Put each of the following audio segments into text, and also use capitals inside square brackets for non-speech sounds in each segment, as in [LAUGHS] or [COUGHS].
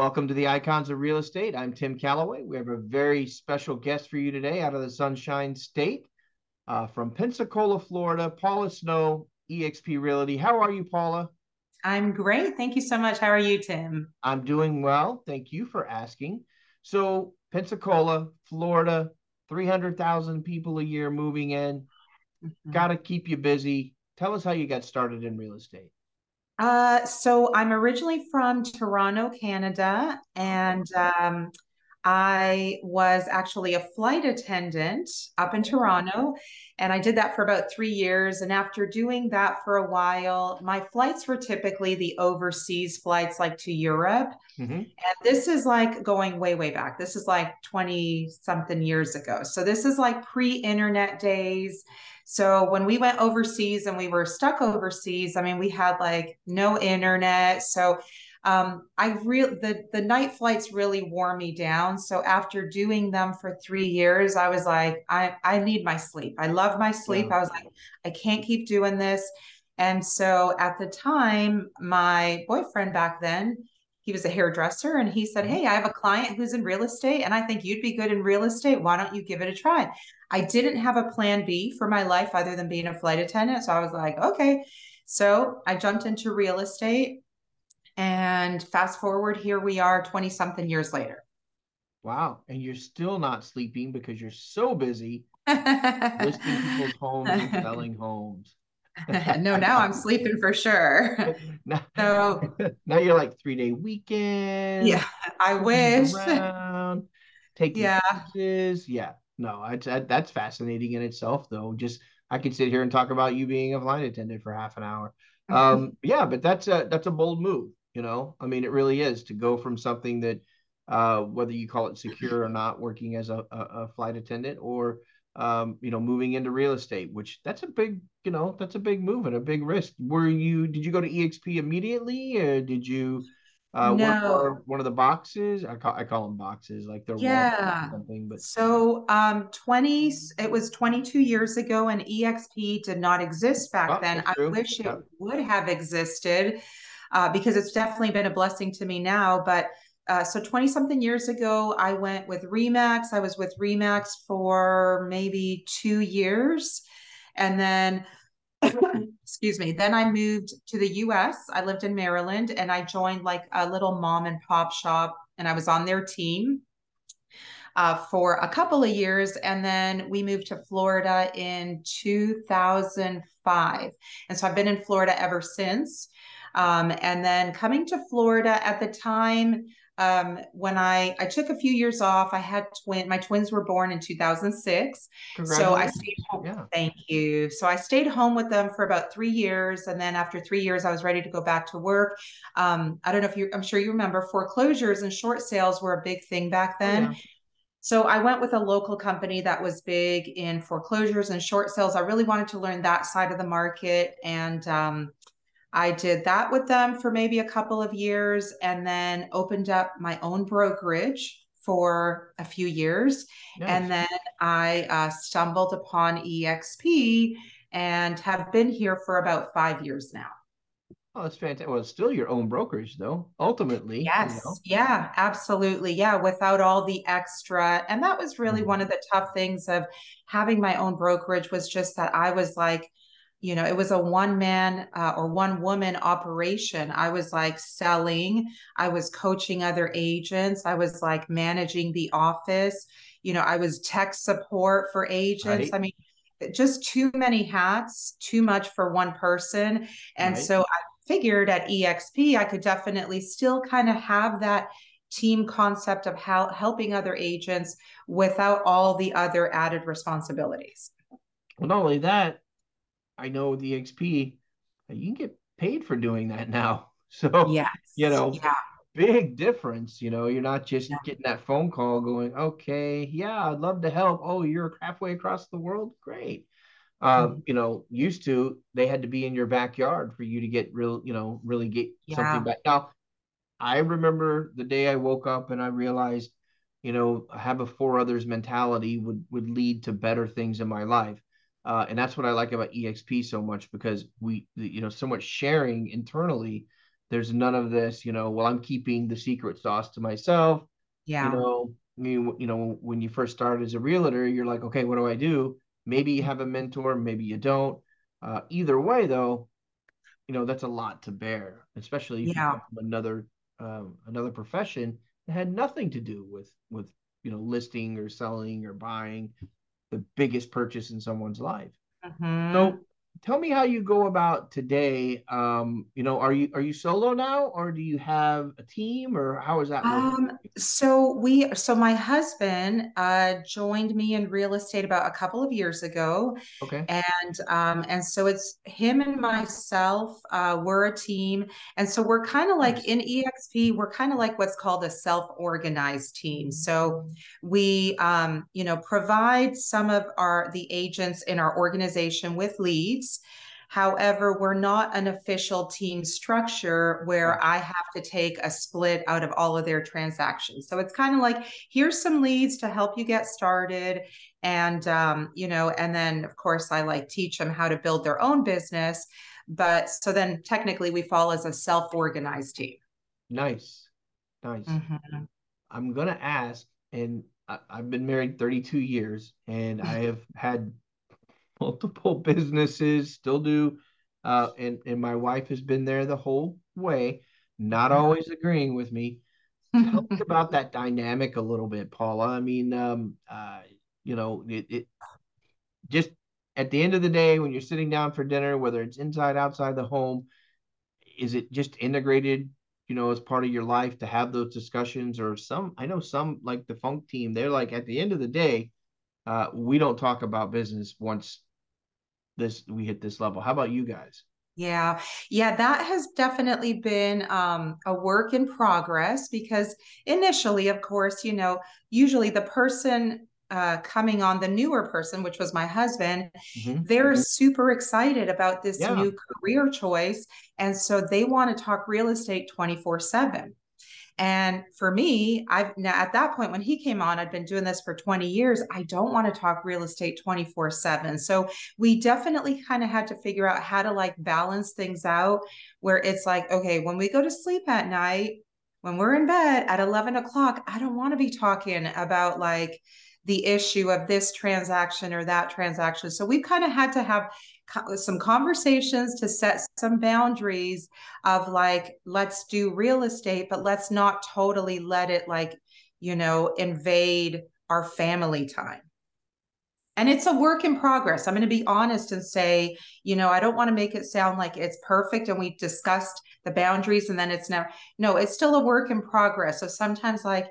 Welcome to the Icons of Real Estate. I'm Tim Calloway. We have a very special guest for you today out of the Sunshine State uh, from Pensacola, Florida, Paula Snow, eXp Realty. How are you, Paula? I'm great. Thank you so much. How are you, Tim? I'm doing well. Thank you for asking. So, Pensacola, Florida, 300,000 people a year moving in. Mm-hmm. Got to keep you busy. Tell us how you got started in real estate. Uh, so I'm originally from Toronto, Canada, and um, I was actually a flight attendant up in Toronto, and I did that for about three years. And after doing that for a while, my flights were typically the overseas flights, like to Europe. Mm-hmm. And this is like going way, way back. This is like 20 something years ago. So this is like pre internet days. So when we went overseas and we were stuck overseas, I mean, we had like no internet. So um, I really the the night flights really wore me down. So after doing them for three years, I was like, I I need my sleep. I love my sleep. Yeah. I was like, I can't keep doing this. And so at the time, my boyfriend back then, he was a hairdresser, and he said, Hey, I have a client who's in real estate, and I think you'd be good in real estate. Why don't you give it a try? I didn't have a plan B for my life other than being a flight attendant. So I was like, okay. So I jumped into real estate. And fast forward, here we are 20 something years later. Wow. And you're still not sleeping because you're so busy [LAUGHS] listing people's homes and selling homes. [LAUGHS] no, now I'm sleeping for sure. [LAUGHS] now, so now you're like three day weekend. Yeah, I wish. Around, taking yeah. Classes. Yeah no, I, that's fascinating in itself, though. Just I could sit here and talk about you being a flight attendant for half an hour. Um, yeah, but that's a that's a bold move. You know, I mean, it really is to go from something that, uh, whether you call it secure or not, working as a, a, flight attendant, or um, you know, moving into real estate, which that's a big, you know, that's a big move and a big risk. Were you? Did you go to EXP immediately, or did you? uh, no. one of the boxes. I call I call them boxes, like they're yeah something. But so um, twenty. It was twenty two years ago, and EXP did not exist back oh, then. I wish yeah. it would have existed uh, because it's definitely been a blessing to me now. But uh, so 20 something years ago, I went with Remax. I was with Remax for maybe two years. And then [COUGHS] excuse me. Then I moved to the US. I lived in Maryland and I joined like a little mom and pop shop and I was on their team uh, for a couple of years. And then we moved to Florida in 2005. And so I've been in Florida ever since. Um, and then coming to Florida at the time, um, when I I took a few years off. I had twin. My twins were born in 2006, so I stayed home. Yeah. Thank you. So I stayed home with them for about three years, and then after three years, I was ready to go back to work. Um, I don't know if you. I'm sure you remember foreclosures and short sales were a big thing back oh, then. Yeah. So I went with a local company that was big in foreclosures and short sales. I really wanted to learn that side of the market, and um, I did that with them for maybe a couple of years and then opened up my own brokerage for a few years. Nice. And then I uh, stumbled upon EXP and have been here for about five years now. Oh, that's fantastic. Well, it's still your own brokerage, though, ultimately. Yes. You know? Yeah, absolutely. Yeah, without all the extra. And that was really mm-hmm. one of the tough things of having my own brokerage was just that I was like, you know it was a one man uh, or one woman operation. I was like selling i was coaching other agents i was like managing the office. You know i was tech support for agents. Right. i mean just too many hats too much for one person. And right. so i figured at exp i could definitely still kind of have that team concept of how helping other agents without all the other added responsibilities. Well not only that I know the XP, you can get paid for doing that now. [LAUGHS] So yes, you know, yeah. big difference. You know, you're not just yeah. getting that phone call going, okay, yeah, I'd love to help. Oh, you're halfway across the world. Great. Uh, mm-hmm. you know, used to they had to be in your backyard for you to get real, you know, really get yeah. something back. Now, I remember the day I woke up and I realized, you know, have a four others mentality would would lead to better things in my life. Uh, and that's what I like about EXP so much because we, you know, so much sharing internally. There's none of this, you know. Well, I'm keeping the secret sauce to myself. Yeah. You know, you, you know, when you first started as a realtor, you're like, okay, what do I do? Maybe you have a mentor, maybe you don't. Uh, either way, though, you know that's a lot to bear, especially if yeah. you come from another um, another profession that had nothing to do with with you know listing or selling or buying the biggest purchase in someone's life. Mm-hmm. So tell me how you go about today um you know are you are you solo now or do you have a team or how is that um so we so my husband uh joined me in real estate about a couple of years ago. Okay. And um and so it's him and myself uh we're a team. And so we're kind of like nice. in exp we're kind of like what's called a self-organized team. So we um you know provide some of our the agents in our organization with leads However, we're not an official team structure where I have to take a split out of all of their transactions. So it's kind of like here's some leads to help you get started. And, um, you know, and then of course, I like teach them how to build their own business. But so then technically we fall as a self organized team. Nice. Nice. Mm-hmm. I'm going to ask, and I've been married 32 years and I [LAUGHS] have had multiple [LAUGHS] businesses, still do. Uh, and and my wife has been there the whole way, not always agreeing with me. Tell me about [LAUGHS] that dynamic a little bit, Paula. I mean, um, uh, you know, it, it just at the end of the day when you're sitting down for dinner, whether it's inside outside the home, is it just integrated? You know, as part of your life to have those discussions, or some I know some like the Funk team, they're like at the end of the day, uh, we don't talk about business once this we hit this level. How about you guys? Yeah, yeah, that has definitely been um, a work in progress because initially, of course, you know, usually the person uh, coming on, the newer person, which was my husband, mm-hmm. they're mm-hmm. super excited about this yeah. new career choice. And so they want to talk real estate 24 7. And for me, I've now at that point when he came on, I'd been doing this for 20 years. I don't want to talk real estate 24 7. So we definitely kind of had to figure out how to like balance things out where it's like, okay, when we go to sleep at night, when we're in bed at 11 o'clock, I don't want to be talking about like, the issue of this transaction or that transaction. So we've kind of had to have some conversations to set some boundaries of like let's do real estate but let's not totally let it like you know invade our family time. And it's a work in progress. I'm going to be honest and say you know i don't want to make it sound like it's perfect and we discussed the boundaries and then it's now no it's still a work in progress. So sometimes like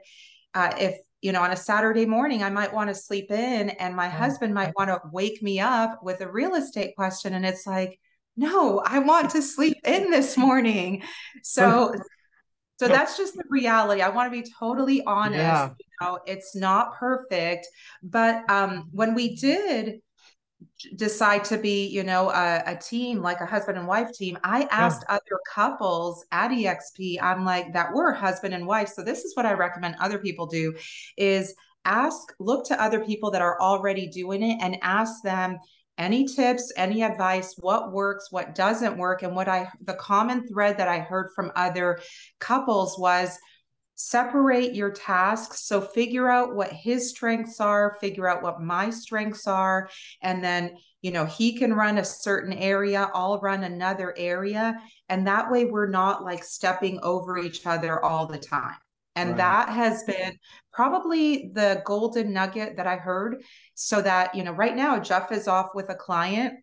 uh, if you know, on a Saturday morning, I might want to sleep in, and my husband might want to wake me up with a real estate question. And it's like, no, I want to sleep in this morning. So, so that's just the reality. I want to be totally honest. Yeah. You know, it's not perfect, but um, when we did decide to be, you know, a, a, team like a husband and wife team, I asked yeah. other couples at EXP, I'm like that we're husband and wife. So this is what I recommend other people do is ask, look to other people that are already doing it and ask them any tips, any advice, what works, what doesn't work. And what I, the common thread that I heard from other couples was, separate your tasks. So figure out what his strengths are, figure out what my strengths are, and then you know he can run a certain area i'll run another area and that way we're not like stepping over each other all the time and right. that has been probably the golden nugget that i heard so that you know right now jeff is off with a client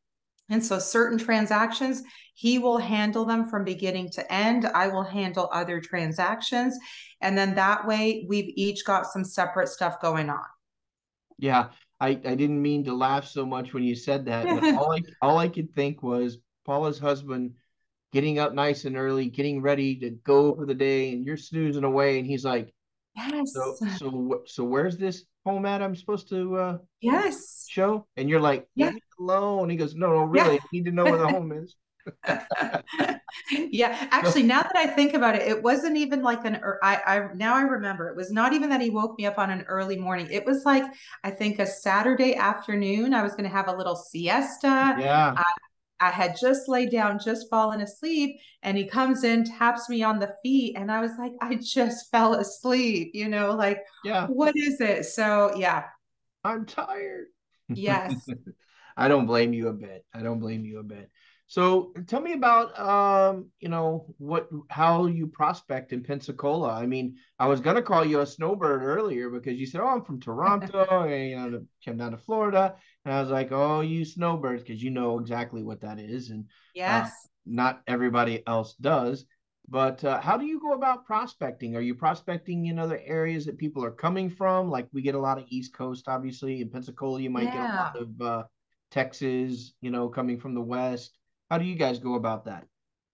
and so certain transactions, he will handle them from beginning to end. I will handle other transactions. And then that way we've each got some separate stuff going on. Yeah. I, I didn't mean to laugh so much when you said that. [LAUGHS] all I all I could think was Paula's husband getting up nice and early, getting ready to go for the day, and you're snoozing away, and he's like, Yes. So so so where's this home at I'm supposed to uh yes show? And you're like, yeah. leave me alone. He goes, No, no, really, yeah. I need to know where the home is. [LAUGHS] yeah, actually, now that I think about it, it wasn't even like an. I, I now I remember it was not even that he woke me up on an early morning. It was like I think a Saturday afternoon. I was going to have a little siesta. Yeah. I, I had just laid down, just fallen asleep, and he comes in, taps me on the feet, and I was like, I just [LAUGHS] fell asleep. You know, like, yeah, what is it? So yeah, I'm tired. Yes. [LAUGHS] I don't blame you a bit. I don't blame you a bit. So tell me about um, you know, what how you prospect in Pensacola. I mean, I was gonna call you a snowbird earlier because you said, Oh, I'm from Toronto [LAUGHS] and you know, came down to Florida. And I was like, Oh, you snowbirds, because you know exactly what that is. And yes, uh, not everybody else does. But uh, how do you go about prospecting? Are you prospecting in other areas that people are coming from? Like we get a lot of East Coast, obviously. In Pensacola, you might yeah. get a lot of uh, Texas, you know, coming from the West. How do you guys go about that?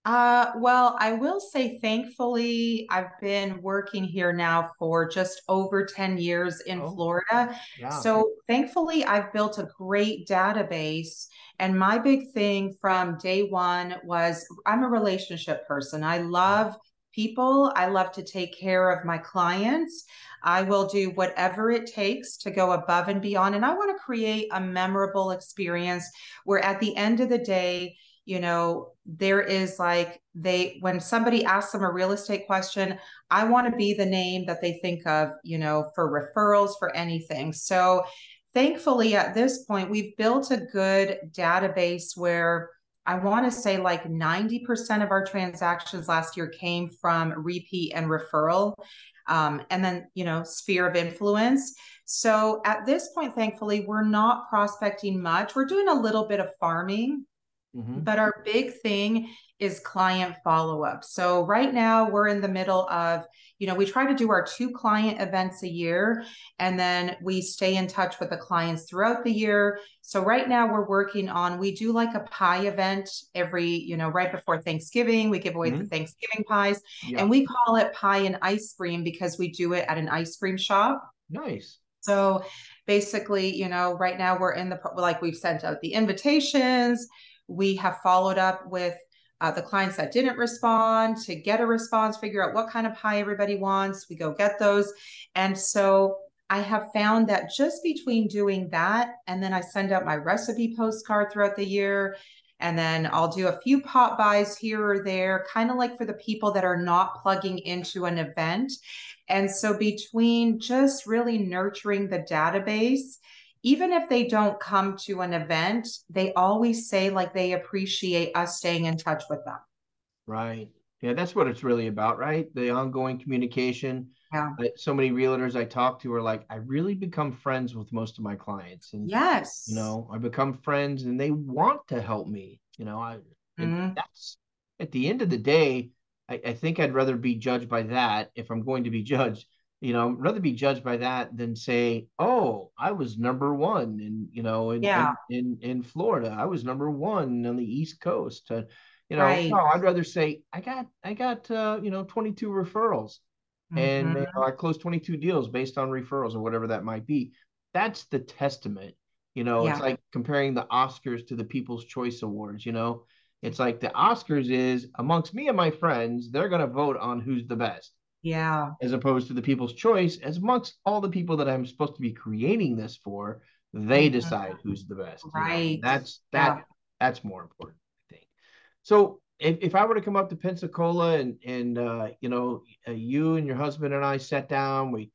Uh, well, I will say, thankfully, I've been working here now for just over 10 years in oh, Florida. Yeah. So, thankfully, I've built a great database. And my big thing from day one was I'm a relationship person. I love people, I love to take care of my clients. I will do whatever it takes to go above and beyond. And I want to create a memorable experience where at the end of the day, you know there is like they when somebody asks them a real estate question i want to be the name that they think of you know for referrals for anything. So thankfully at this point we've built a good database where i want to say like 90% of our transactions last year came from repeat and referral um, and then you know sphere of influence. So at this point thankfully we're not prospecting much. We're doing a little bit of farming Mm-hmm. But our big thing is client follow up. So right now we're in the middle of, you know, we try to do our two client events a year and then we stay in touch with the clients throughout the year. So right now we're working on, we do like a pie event every, you know, right before Thanksgiving. We give away mm-hmm. the Thanksgiving pies yeah. and we call it pie and ice cream because we do it at an ice cream shop. Nice. So basically, you know, right now we're in the, like we've sent out the invitations we have followed up with uh, the clients that didn't respond to get a response, figure out what kind of pie everybody wants. We go get those. And so I have found that just between doing that and then I send out my recipe postcard throughout the year. And then I'll do a few pop-bys here or there, kind of like for the people that are not plugging into an event. And so between just really nurturing the database even if they don't come to an event, they always say like they appreciate us staying in touch with them. Right. Yeah, that's what it's really about, right? The ongoing communication. Yeah. So many realtors I talk to are like, I really become friends with most of my clients. And yes, you know, I become friends and they want to help me. You know, I mm-hmm. that's at the end of the day, I, I think I'd rather be judged by that if I'm going to be judged you know, rather be judged by that than say, "Oh, I was number one," in you know, in yeah. in, in, in Florida, I was number one on the East Coast. Uh, you know, right. no, I'd rather say, "I got, I got, uh, you know, 22 referrals, mm-hmm. and you know, I closed 22 deals based on referrals or whatever that might be." That's the testament. You know, yeah. it's like comparing the Oscars to the People's Choice Awards. You know, it's like the Oscars is amongst me and my friends, they're going to vote on who's the best yeah. As opposed to the people's choice, as amongst all the people that I'm supposed to be creating this for, they mm-hmm. decide who's the best. Right. You know? That's that yeah. that's more important, I think. So if, if I were to come up to Pensacola and and uh, you know uh, you and your husband and I sat down, we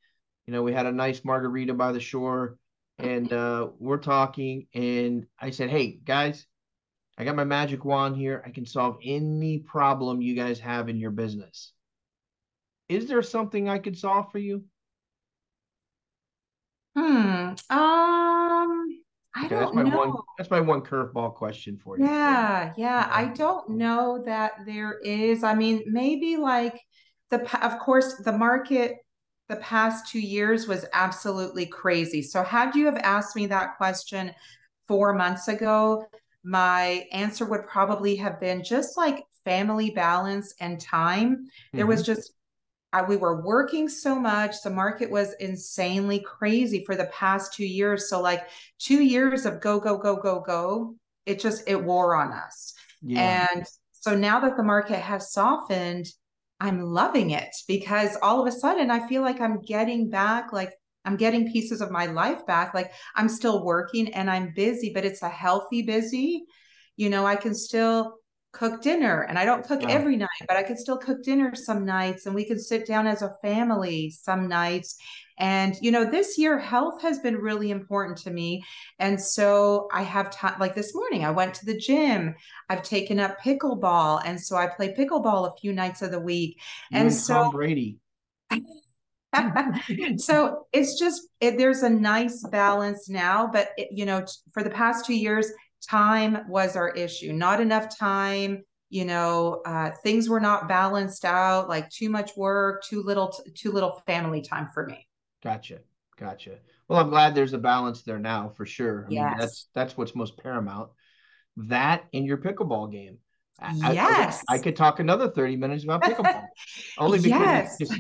you know we had a nice margarita by the shore, and uh, we're talking, and I said, hey guys, I got my magic wand here. I can solve any problem you guys have in your business is there something I could solve for you? Hmm. Um. I okay, don't that's my know. one. That's my one curveball question for you. Yeah, yeah. I don't know that there is. I mean, maybe like the. Of course, the market the past two years was absolutely crazy. So, had you have asked me that question four months ago, my answer would probably have been just like family balance and time. Mm-hmm. There was mm-hmm. just, I, we were working so much. The market was insanely crazy for the past two years. So, like two years of go, go, go, go, go, it just, it wore on us. Yeah. And so now that the market has softened, I'm loving it because all of a sudden I feel like I'm getting back, like I'm getting pieces of my life back. Like I'm still working and I'm busy, but it's a healthy busy. You know, I can still cook dinner and I don't cook wow. every night, but I can still cook dinner some nights and we can sit down as a family some nights. And, you know, this year health has been really important to me. And so I have time, like this morning, I went to the gym. I've taken up pickleball. And so I play pickleball a few nights of the week. You and, so Tom Brady. [LAUGHS] so it's just it, there's a nice balance now but it, you know for the past two years time was our issue. Not enough time you know uh, things were not balanced out like too much work too little t- too little family time for me. Gotcha. Gotcha. Well i'm glad there's a balance there now for sure. I yes. Mean, that's that's what's most paramount. That in your pickleball game. Yes I, I, I could talk another 30 minutes about [LAUGHS] pickleball. Only because yes.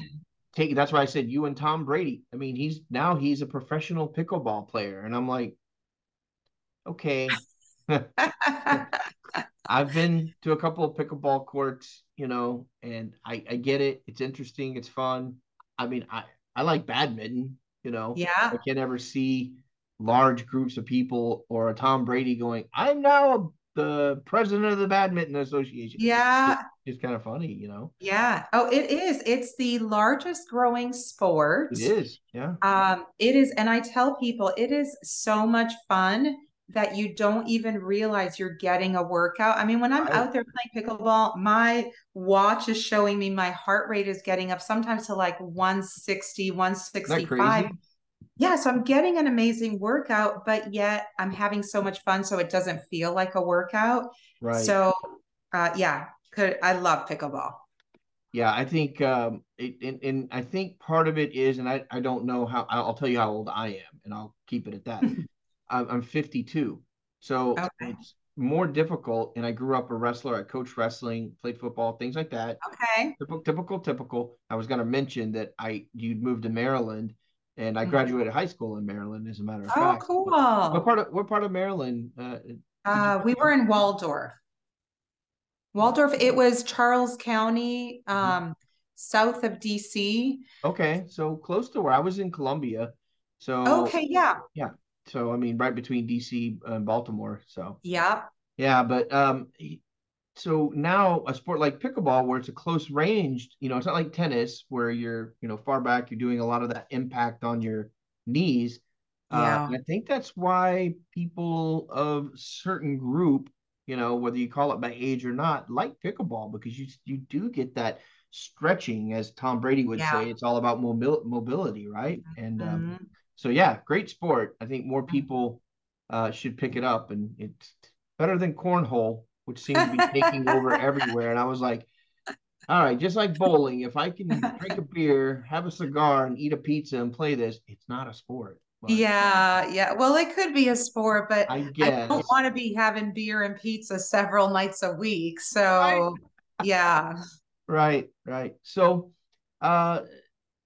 take that's why i said you and tom brady i mean he's now he's a professional pickleball player. And i'm like okay [LAUGHS] I've been to a couple of pickleball courts, you know, and I, I get it. It's interesting. It's fun. I mean, I, I like badminton, you know. Yeah. I can never see large groups of people or a Tom Brady going, I'm now the president of the badminton association. Yeah. It's, it's kind of funny, you know. Yeah. Oh, it is. It's the largest growing sport. It is. Yeah. Um, it is, and I tell people it is so much fun that you don't even realize you're getting a workout. I mean, when I'm right. out there playing pickleball, my watch is showing me my heart rate is getting up sometimes to like 160, 165. Yeah, so I'm getting an amazing workout, but yet I'm having so much fun, so it doesn't feel like a workout. Right. So, uh, yeah, could I love pickleball. Yeah, I think, um, it, and, and I think part of it is, and I, I don't know how, I'll tell you how old I am, and I'll keep it at that. [LAUGHS] I'm 52. So okay. it's more difficult. And I grew up a wrestler. I coached wrestling, played football, things like that. Okay. Typical, typical, typical. I was going to mention that I you'd moved to Maryland, and I mm-hmm. graduated high school in Maryland. As a matter of oh, fact. Oh, cool. What part of what part of Maryland? Uh, uh, we were in Waldorf. Waldorf. It was Charles County, mm-hmm. um, mm-hmm. south of DC. Okay, so close to where I was in Columbia. So okay, yeah, yeah. So I mean, right between DC and Baltimore. So yeah, yeah. But um, so now a sport like pickleball, where it's a close ranged, you know, it's not like tennis where you're, you know, far back, you're doing a lot of that impact on your knees. Uh, yeah. Uh, I think that's why people of certain group, you know, whether you call it by age or not, like pickleball because you you do get that stretching, as Tom Brady would yeah. say. It's all about mobil- mobility, right? And um, mm-hmm. um, so yeah, great sport. I think more people uh, should pick it up, and it's better than cornhole, which seems to be taking over everywhere. And I was like, all right, just like bowling, if I can drink a beer, have a cigar, and eat a pizza and play this, it's not a sport. But, yeah, yeah. Well, it could be a sport, but I, I don't want to be having beer and pizza several nights a week. So, right. yeah. Right, right. So, uh,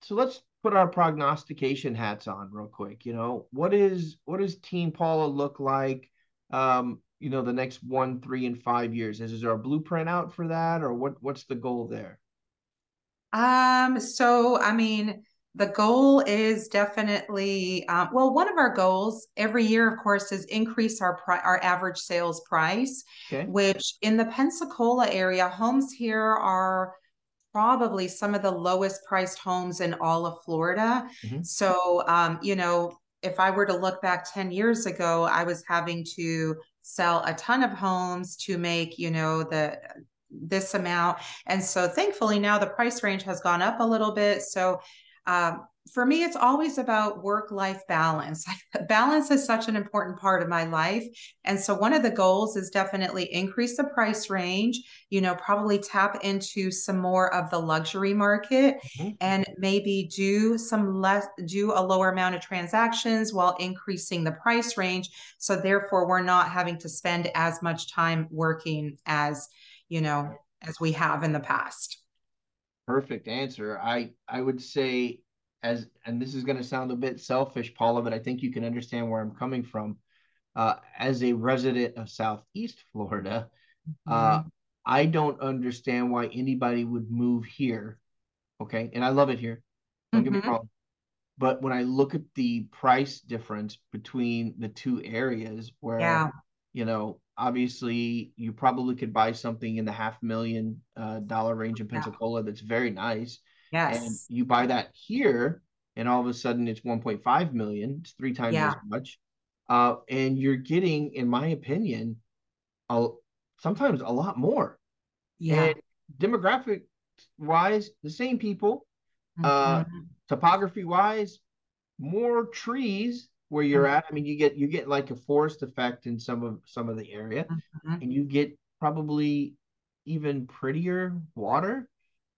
so let's put our prognostication hats on real quick. You know, what is what does Team Paula look like? Um, you know, the next one, three, and five years. Is, is there a blueprint out for that, or what? What's the goal there? Um. So, I mean, the goal is definitely um, well. One of our goals every year, of course, is increase our pri- our average sales price. Okay. Which in the Pensacola area, homes here are probably some of the lowest priced homes in all of Florida. Mm-hmm. So, um, you know, if I were to look back 10 years ago, I was having to sell a ton of homes to make, you know, the this amount. And so thankfully now the price range has gone up a little bit. So um, for me, it's always about work life balance. [LAUGHS] balance is such an important part of my life. And so, one of the goals is definitely increase the price range, you know, probably tap into some more of the luxury market mm-hmm. and maybe do some less, do a lower amount of transactions while increasing the price range. So, therefore, we're not having to spend as much time working as, you know, as we have in the past. Perfect answer. I I would say as and this is going to sound a bit selfish, Paula, but I think you can understand where I'm coming from. Uh, as a resident of Southeast Florida, uh, mm-hmm. I don't understand why anybody would move here. Okay, and I love it here. Don't mm-hmm. get me mm-hmm. wrong. But when I look at the price difference between the two areas, where yeah. you know, obviously you probably could buy something in the half million uh, dollar range in Pensacola yeah. that's very nice Yes. And you buy that here, and all of a sudden it's 1.5 million. It's three times yeah. as much. Uh, and you're getting, in my opinion, a, sometimes a lot more. Yeah. And demographic wise, the same people. Uh, mm-hmm. Uh, topography wise, more trees where you're mm-hmm. at. I mean, you get you get like a forest effect in some of some of the area, mm-hmm. and you get probably even prettier water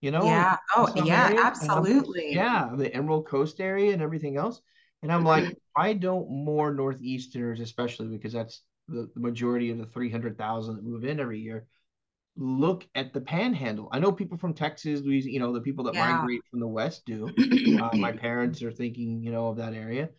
you know? Yeah. Oh, yeah, areas. absolutely. Yeah, the Emerald Coast area and everything else. And I'm like, why don't more Northeasterners, especially because that's the, the majority of the 300,000 that move in every year, look at the panhandle? I know people from Texas, Louisiana, you know, the people that yeah. migrate from the West do. uh, my [CLEARS THROAT] parents are thinking, you know, of that area.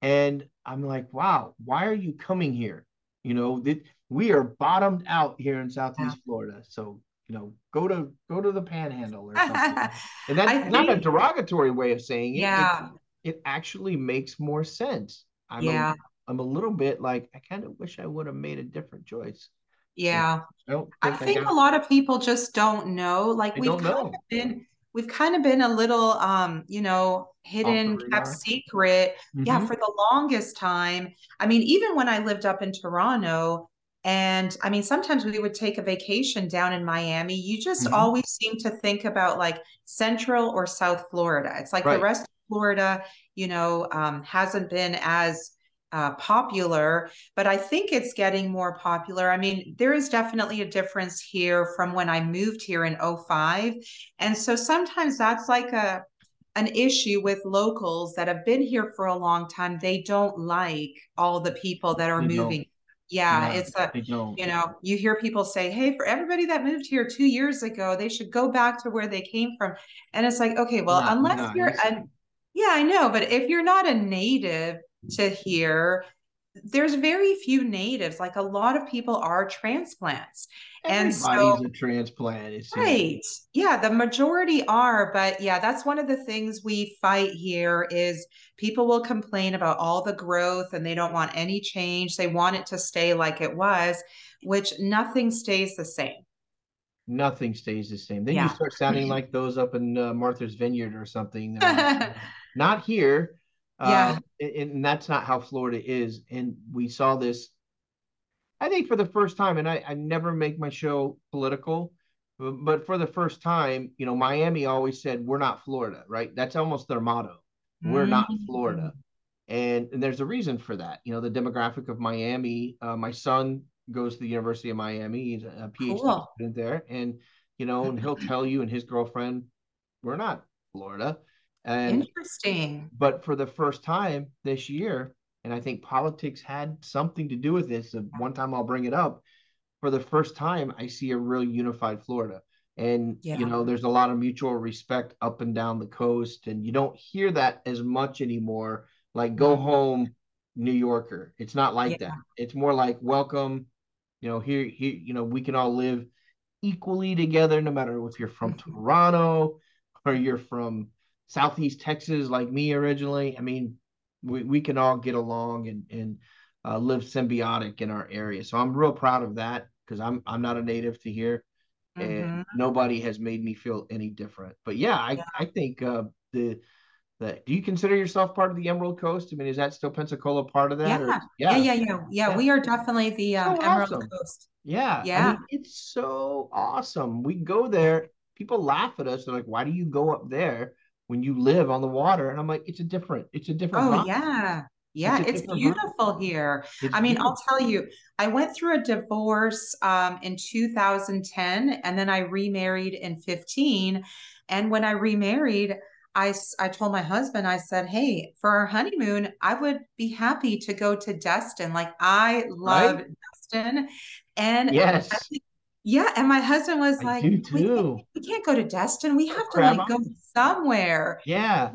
And I'm like, wow, why are you coming here? You know, that we are bottomed out here in Southeast yeah. Florida. So you know, go to go to the panhandle or something. [LAUGHS] and that's think, not a derogatory way of saying it. Yeah. It, it actually makes more sense. I'm yeah. A, I'm a little bit like I kind of wish I would have made a different choice. Yeah. I think, I think I a lot of people just don't know. Like we've kind know. of been we've kind of been a little um, you know, hidden kept secret. Mm-hmm. Yeah, for the longest time. I mean, even when I lived up in Toronto, and I mean, sometimes we would take a vacation down in Miami. You just mm-hmm. always seem to think about like Central or South Florida. It's like right. the rest of Florida, you know, um, hasn't been as uh, popular, but I think it's getting more popular. I mean, there is definitely a difference here from when I moved here in 05. And so sometimes that's like a, an issue with locals that have been here for a long time. They don't like all the people that are they moving. Yeah, it's a you know, you hear people say, "Hey, for everybody that moved here 2 years ago, they should go back to where they came from." And it's like, "Okay, well, unless you're a Yeah, I know, but if you're not a native to here, there's very few natives. Like a lot of people are transplants. and so a transplant. It's right. Yeah, the majority are, but yeah, that's one of the things we fight here is people will complain about all the growth and they don't want any change. They want it to stay like it was, which nothing stays the same. Nothing stays the same. Then yeah. you start sounding [LAUGHS] like those up in uh, Martha's Vineyard or something. [LAUGHS] Not here yeah. Um, and, and that's not how Florida is. And we saw this, I think, for the first time. And I, I never make my show political, but for the first time, you know, Miami always said, we're not Florida, right? That's almost their motto. We're mm-hmm. not Florida. And, and, there's a reason for that. You know, the demographic of Miami. Uh, my son goes to the University of Miami. He's a PhD cool. student there. And, you know, and he'll tell you and his girlfriend, we're not Florida. And, Interesting. But for the first time this year, and I think politics had something to do with this. One time I'll bring it up. For the first time, I see a real unified Florida. And, yeah. you know, there's a lot of mutual respect up and down the coast. And you don't hear that as much anymore. Like, go mm-hmm. home, New Yorker. It's not like yeah. that. It's more like, welcome, you know, here, here, you know, we can all live equally together, no matter if you're from mm-hmm. Toronto or you're from Southeast Texas, like me originally. I mean, we, we can all get along and, and uh, live symbiotic in our area. So I'm real proud of that because I'm I'm not a native to here, and mm-hmm. nobody has made me feel any different. But yeah, I yeah. I think uh, the the do you consider yourself part of the Emerald Coast? I mean, is that still Pensacola part of that? Yeah, or, yeah. yeah, yeah, yeah, yeah, We are definitely the um, so Emerald awesome. Coast. Yeah, yeah. I mean, it's so awesome. We go there. People laugh at us. They're like, "Why do you go up there?" When you live on the water. And I'm like, it's a different, it's a different. Oh, yeah. Yeah, it's, it's beautiful here. It's I mean, beautiful. I'll tell you, I went through a divorce um, in 2010 and then I remarried in 15. And when I remarried, I, I told my husband, I said, Hey, for our honeymoon, I would be happy to go to Destin. Like, I love right? Destin. And yes. Yeah. And my husband was I like, we can't, we can't, go to Destin. We have to like go somewhere. Yeah.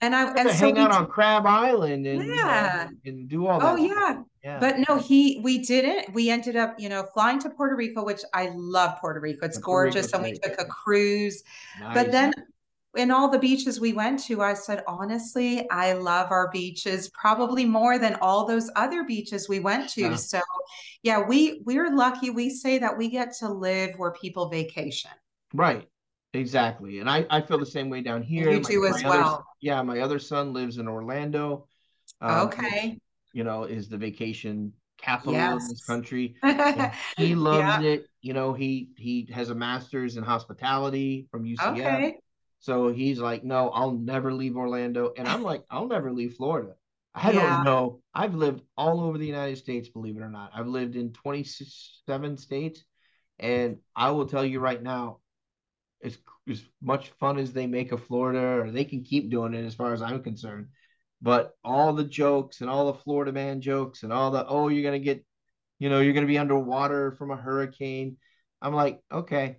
And I and so hang out on Crab Island and yeah uh, and do all that. Oh yeah. yeah. But no, he we didn't. We ended up, you know, flying to Puerto Rico, which I love Puerto Rico. It's Puerto gorgeous. and we took a cruise. Nice. But then in all the beaches we went to, I said, honestly, I love our beaches probably more than all those other beaches we went to. Yeah. So yeah, we we're lucky. We say that we get to live where people vacation. Right. Exactly. And I, I feel the same way down here. You too as well. Other, yeah, my other son lives in Orlando. Um, okay. Which, you know, is the vacation capital yes. of this country. [LAUGHS] he loves yeah. it. You know, he he has a master's in hospitality from UCF. Okay. So he's like, no, I'll never leave Orlando. And I'm like, I'll never leave Florida. I yeah. don't know. I've lived all over the United States, believe it or not. I've lived in 27 states. And I will tell you right now, as, as much fun as they make of Florida, or they can keep doing it as far as I'm concerned. But all the jokes and all the Florida man jokes and all the, oh, you're going to get, you know, you're going to be underwater from a hurricane. I'm like, okay,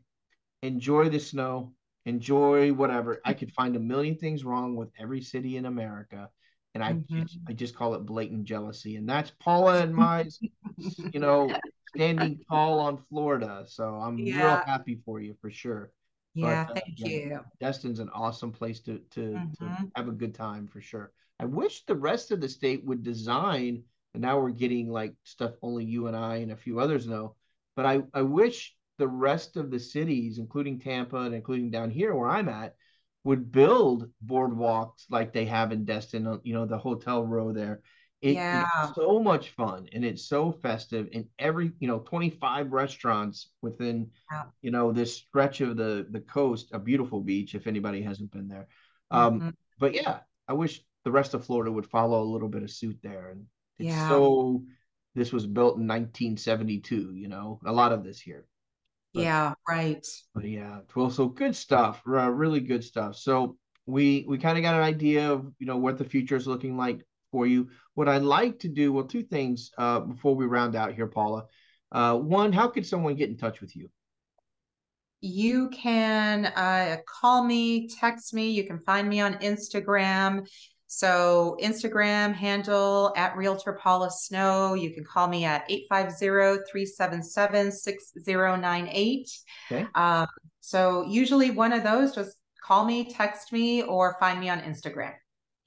enjoy the snow, enjoy whatever. I could find a million things wrong with every city in America. And I, mm-hmm. just, I just call it blatant jealousy. And that's Paula and my, [LAUGHS] you know, standing tall on Florida. So I'm yeah. real happy for you for sure. Yeah, but, uh, thank yeah, you. Destin's an awesome place to to, mm-hmm. to have a good time for sure. I wish the rest of the state would design, and now we're getting like stuff only you and I and a few others know. But I, I wish the rest of the cities, including Tampa and including down here where I'm at, would build boardwalks like they have in Destin, you know, the hotel row there. It, yeah. It's so much fun and it's so festive. And every, you know, 25 restaurants within, yeah. you know, this stretch of the the coast, a beautiful beach, if anybody hasn't been there. Um, mm-hmm. But yeah, I wish the rest of Florida would follow a little bit of suit there. And it's yeah. so, this was built in 1972, you know, a lot of this here. But, yeah, right. But yeah, well, so good stuff, uh, really good stuff. So we we kind of got an idea of you know what the future is looking like for you. What I'd like to do, well, two things uh, before we round out here, Paula. Uh, one, how could someone get in touch with you? You can uh, call me, text me. You can find me on Instagram. So Instagram handle at Realtor Paula Snow. You can call me at 850-377-6098. Okay. Um, so usually one of those, just call me, text me, or find me on Instagram.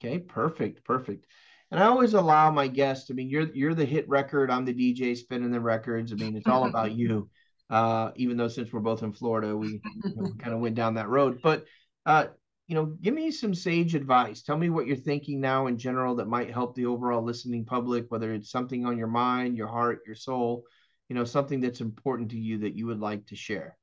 Okay, perfect, perfect. And I always allow my guests. I mean, you're you're the hit record. I'm the DJ spinning the records. I mean, it's all about [LAUGHS] you. Uh, even though since we're both in Florida, we, you know, kind of went down that road. But uh, you know, give me some sage advice. Tell me what you're thinking now in general that might help the overall listening public, whether it's something on your mind, your heart, your soul, you know, something that's important to you that you would like to share.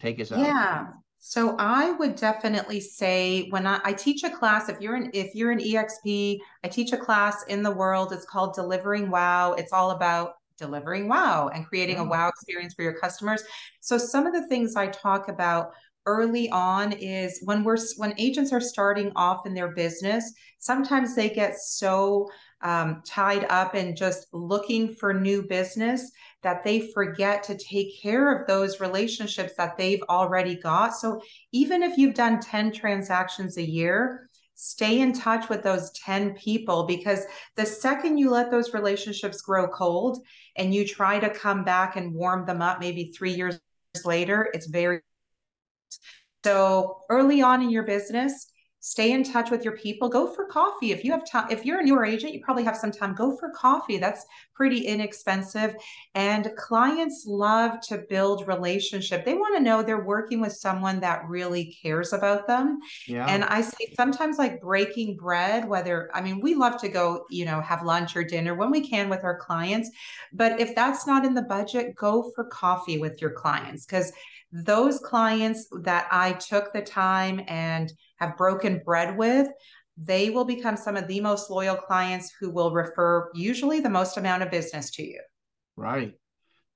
Take us out. Yeah. So I would definitely say when I, I, teach a class, if you're an if you're an EXP, I teach a class in the world. It's called Delivering Wow. It's all about delivering wow and creating a mm. wow experience for your customers. So some of the things I talk about early on is when we're when agents are starting off in their business, sometimes they get so um, tied up in just looking for new business that they forget to take care of those relationships that they've already got. So even if you've done 10 transactions a year, stay in touch with those 10 people because the second you let those relationships grow cold and you try to come back and warm them up maybe three years later, it's very so early on in your business, stay in touch with your people. Go for coffee. If you have time if you're a newer agent you probably have some time. Go for coffee. That's pretty inexpensive. And clients love to build relationship. They want to know they're working with someone that really cares about them. Yeah. and i say sometimes like breaking bread whether i mean we love to go you know have lunch or dinner when we can with our clients. But if that's not in the budget go for coffee with your clients. Because those clients that i took the time and have broken bread with, they will become some of the most loyal clients who will refer usually the most amount of business to you. Right.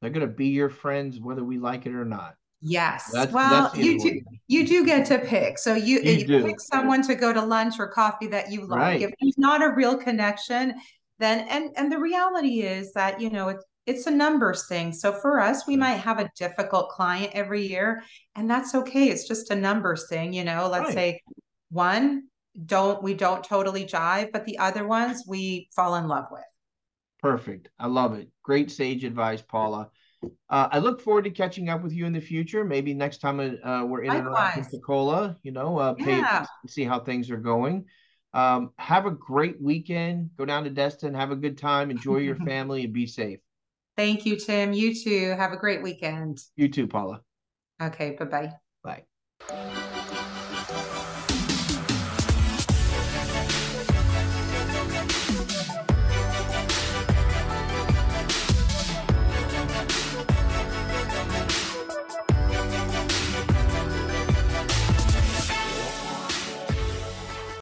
They're going to be your friends whether we like it or not. Yes. That's, well, that's you do you do get to pick. So you, you, you pick someone to go to lunch or coffee that you like. Right. If there's not a real connection, then and and the reality is that you know it's it's a numbers thing. So for us, we might have a difficult client every year, and that's okay. It's just a numbers thing, you know. Let's right. say one don't we don't totally jive, but the other ones we fall in love with. Perfect. I love it. Great sage advice, Paula. Uh, I look forward to catching up with you in the future. Maybe next time uh, we're in Pensacola, you know, uh, pay, yeah. see how things are going. Um, have a great weekend. Go down to Destin, have a good time, enjoy your [LAUGHS] family, and be safe. Thank you, Tim. You too. Have a great weekend. You too, Paula. Okay. Bye-bye. Bye.